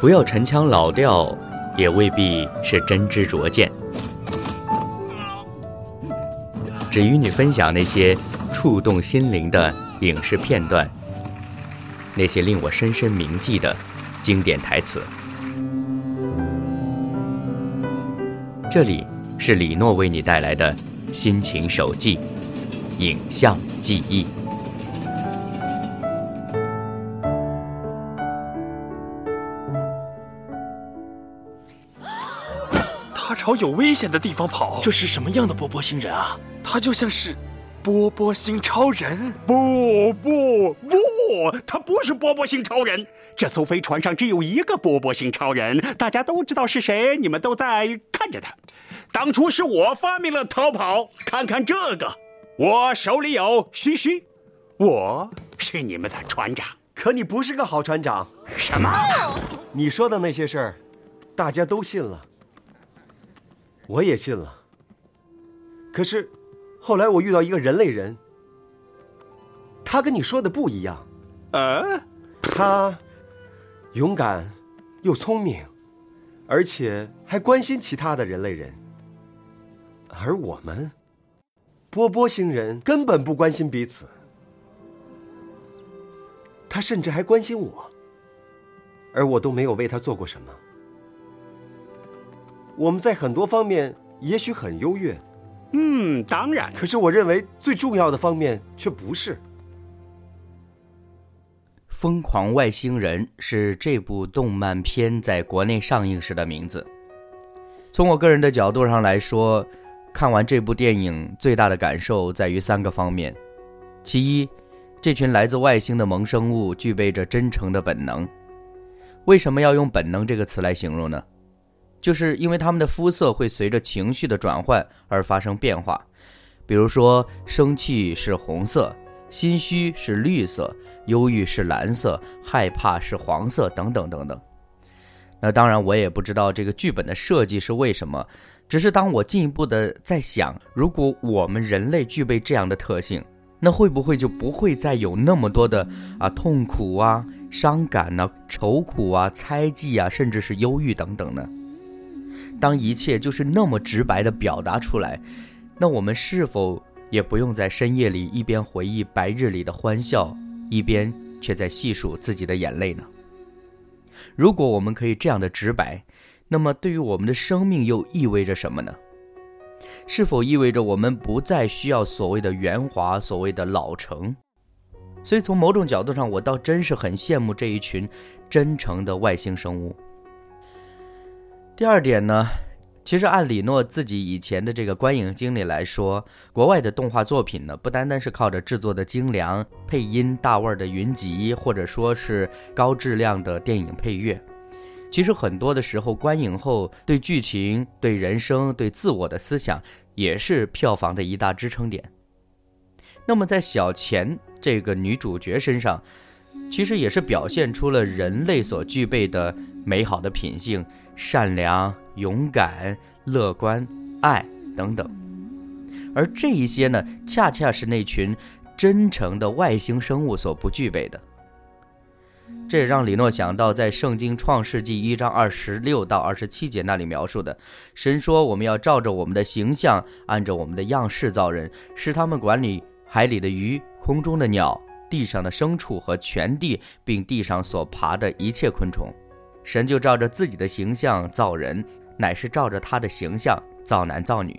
不要陈腔老调，也未必是真知灼见。只与你分享那些触动心灵的影视片段，那些令我深深铭记的经典台词。这里是李诺为你带来的心情手记，影像记忆。朝有危险的地方跑，这是什么样的波波星人啊？他就像是波波星超人。不不不，他不是波波星超人。这艘飞船上只有一个波波星超人，大家都知道是谁，你们都在看着他。当初是我发明了逃跑，看看这个，我手里有嘘嘘，我是你们的船长。可你不是个好船长。什么？你说的那些事儿，大家都信了。我也信了，可是后来我遇到一个人类人，他跟你说的不一样。啊，他勇敢又聪明，而且还关心其他的人类人。而我们波波星人根本不关心彼此，他甚至还关心我，而我都没有为他做过什么。我们在很多方面也许很优越，嗯，当然。可是我认为最重要的方面却不是。《疯狂外星人》是这部动漫片在国内上映时的名字。从我个人的角度上来说，看完这部电影最大的感受在于三个方面：其一，这群来自外星的萌生物具备着真诚的本能。为什么要用“本能”这个词来形容呢？就是因为他们的肤色会随着情绪的转换而发生变化，比如说生气是红色，心虚是绿色，忧郁是蓝色，害怕是黄色，等等等等。那当然，我也不知道这个剧本的设计是为什么，只是当我进一步的在想，如果我们人类具备这样的特性，那会不会就不会再有那么多的啊痛苦啊、伤感啊、愁苦啊、猜忌啊，甚至是忧郁等等呢？当一切就是那么直白的表达出来，那我们是否也不用在深夜里一边回忆白日里的欢笑，一边却在细数自己的眼泪呢？如果我们可以这样的直白，那么对于我们的生命又意味着什么呢？是否意味着我们不再需要所谓的圆滑，所谓的老成？所以从某种角度上，我倒真是很羡慕这一群真诚的外星生物。第二点呢，其实按李诺自己以前的这个观影经历来说，国外的动画作品呢，不单单是靠着制作的精良、配音大腕的云集，或者说是高质量的电影配乐，其实很多的时候，观影后对剧情、对人生、对自我的思想，也是票房的一大支撑点。那么在小钱这个女主角身上，其实也是表现出了人类所具备的美好的品性。善良、勇敢、乐观、爱等等，而这一些呢，恰恰是那群真诚的外星生物所不具备的。这也让李诺想到，在《圣经·创世纪》一章二十六到二十七节那里描述的，神说：“我们要照着我们的形象，按照我们的样式造人，使他们管理海里的鱼、空中的鸟、地上的牲畜和全地，并地上所爬的一切昆虫。”神就照着自己的形象造人，乃是照着他的形象造男造女。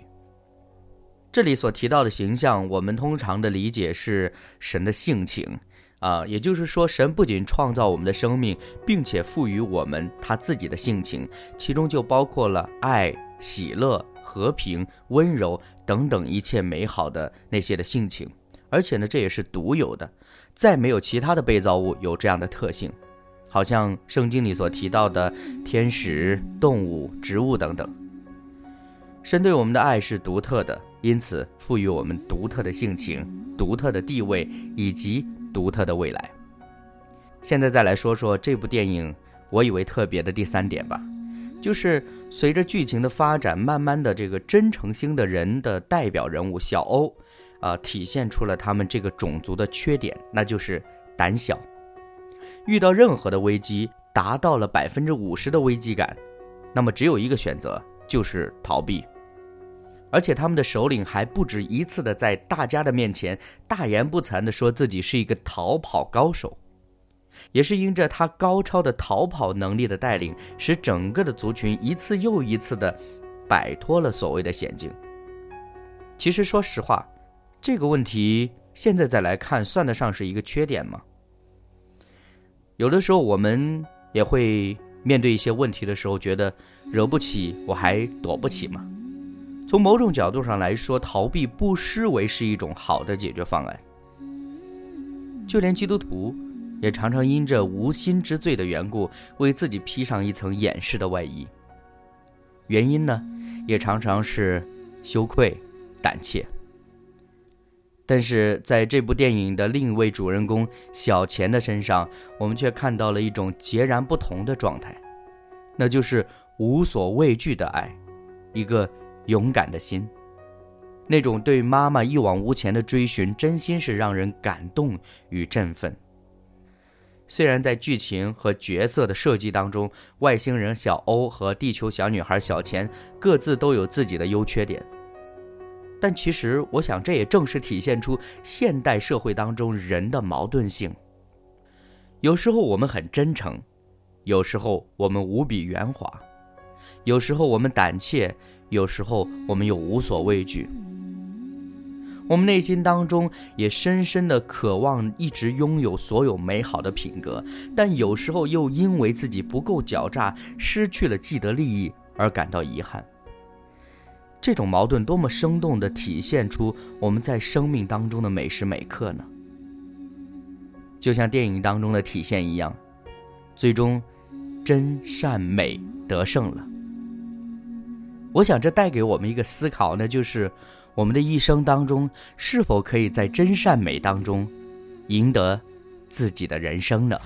这里所提到的形象，我们通常的理解是神的性情啊，也就是说，神不仅创造我们的生命，并且赋予我们他自己的性情，其中就包括了爱、喜乐、和平、温柔等等一切美好的那些的性情，而且呢，这也是独有的，再没有其他的被造物有这样的特性。好像圣经里所提到的天使、动物、植物等等，神对我们的爱是独特的，因此赋予我们独特的性情、独特的地位以及独特的未来。现在再来说说这部电影，我以为特别的第三点吧，就是随着剧情的发展，慢慢的这个真诚星的人的代表人物小欧，啊，体现出了他们这个种族的缺点，那就是胆小。遇到任何的危机达到了百分之五十的危机感，那么只有一个选择，就是逃避。而且他们的首领还不止一次的在大家的面前大言不惭的说自己是一个逃跑高手，也是因着他高超的逃跑能力的带领，使整个的族群一次又一次的摆脱了所谓的险境。其实说实话，这个问题现在再来看，算得上是一个缺点吗？有的时候我们也会面对一些问题的时候，觉得惹不起我还躲不起吗？从某种角度上来说，逃避不失为是一种好的解决方案。就连基督徒，也常常因着无心之罪的缘故，为自己披上一层掩饰的外衣。原因呢，也常常是羞愧、胆怯。但是在这部电影的另一位主人公小钱的身上，我们却看到了一种截然不同的状态，那就是无所畏惧的爱，一个。勇敢的心，那种对妈妈一往无前的追寻，真心是让人感动与振奋。虽然在剧情和角色的设计当中，外星人小欧和地球小女孩小钱各自都有自己的优缺点，但其实我想，这也正是体现出现代社会当中人的矛盾性。有时候我们很真诚，有时候我们无比圆滑，有时候我们胆怯。有时候我们又无所畏惧，我们内心当中也深深的渴望一直拥有所有美好的品格，但有时候又因为自己不够狡诈，失去了既得利益而感到遗憾。这种矛盾多么生动地体现出我们在生命当中的每时每刻呢？就像电影当中的体现一样，最终真善美得胜了。我想，这带给我们一个思考呢，就是我们的一生当中，是否可以在真善美当中赢得自己的人生呢？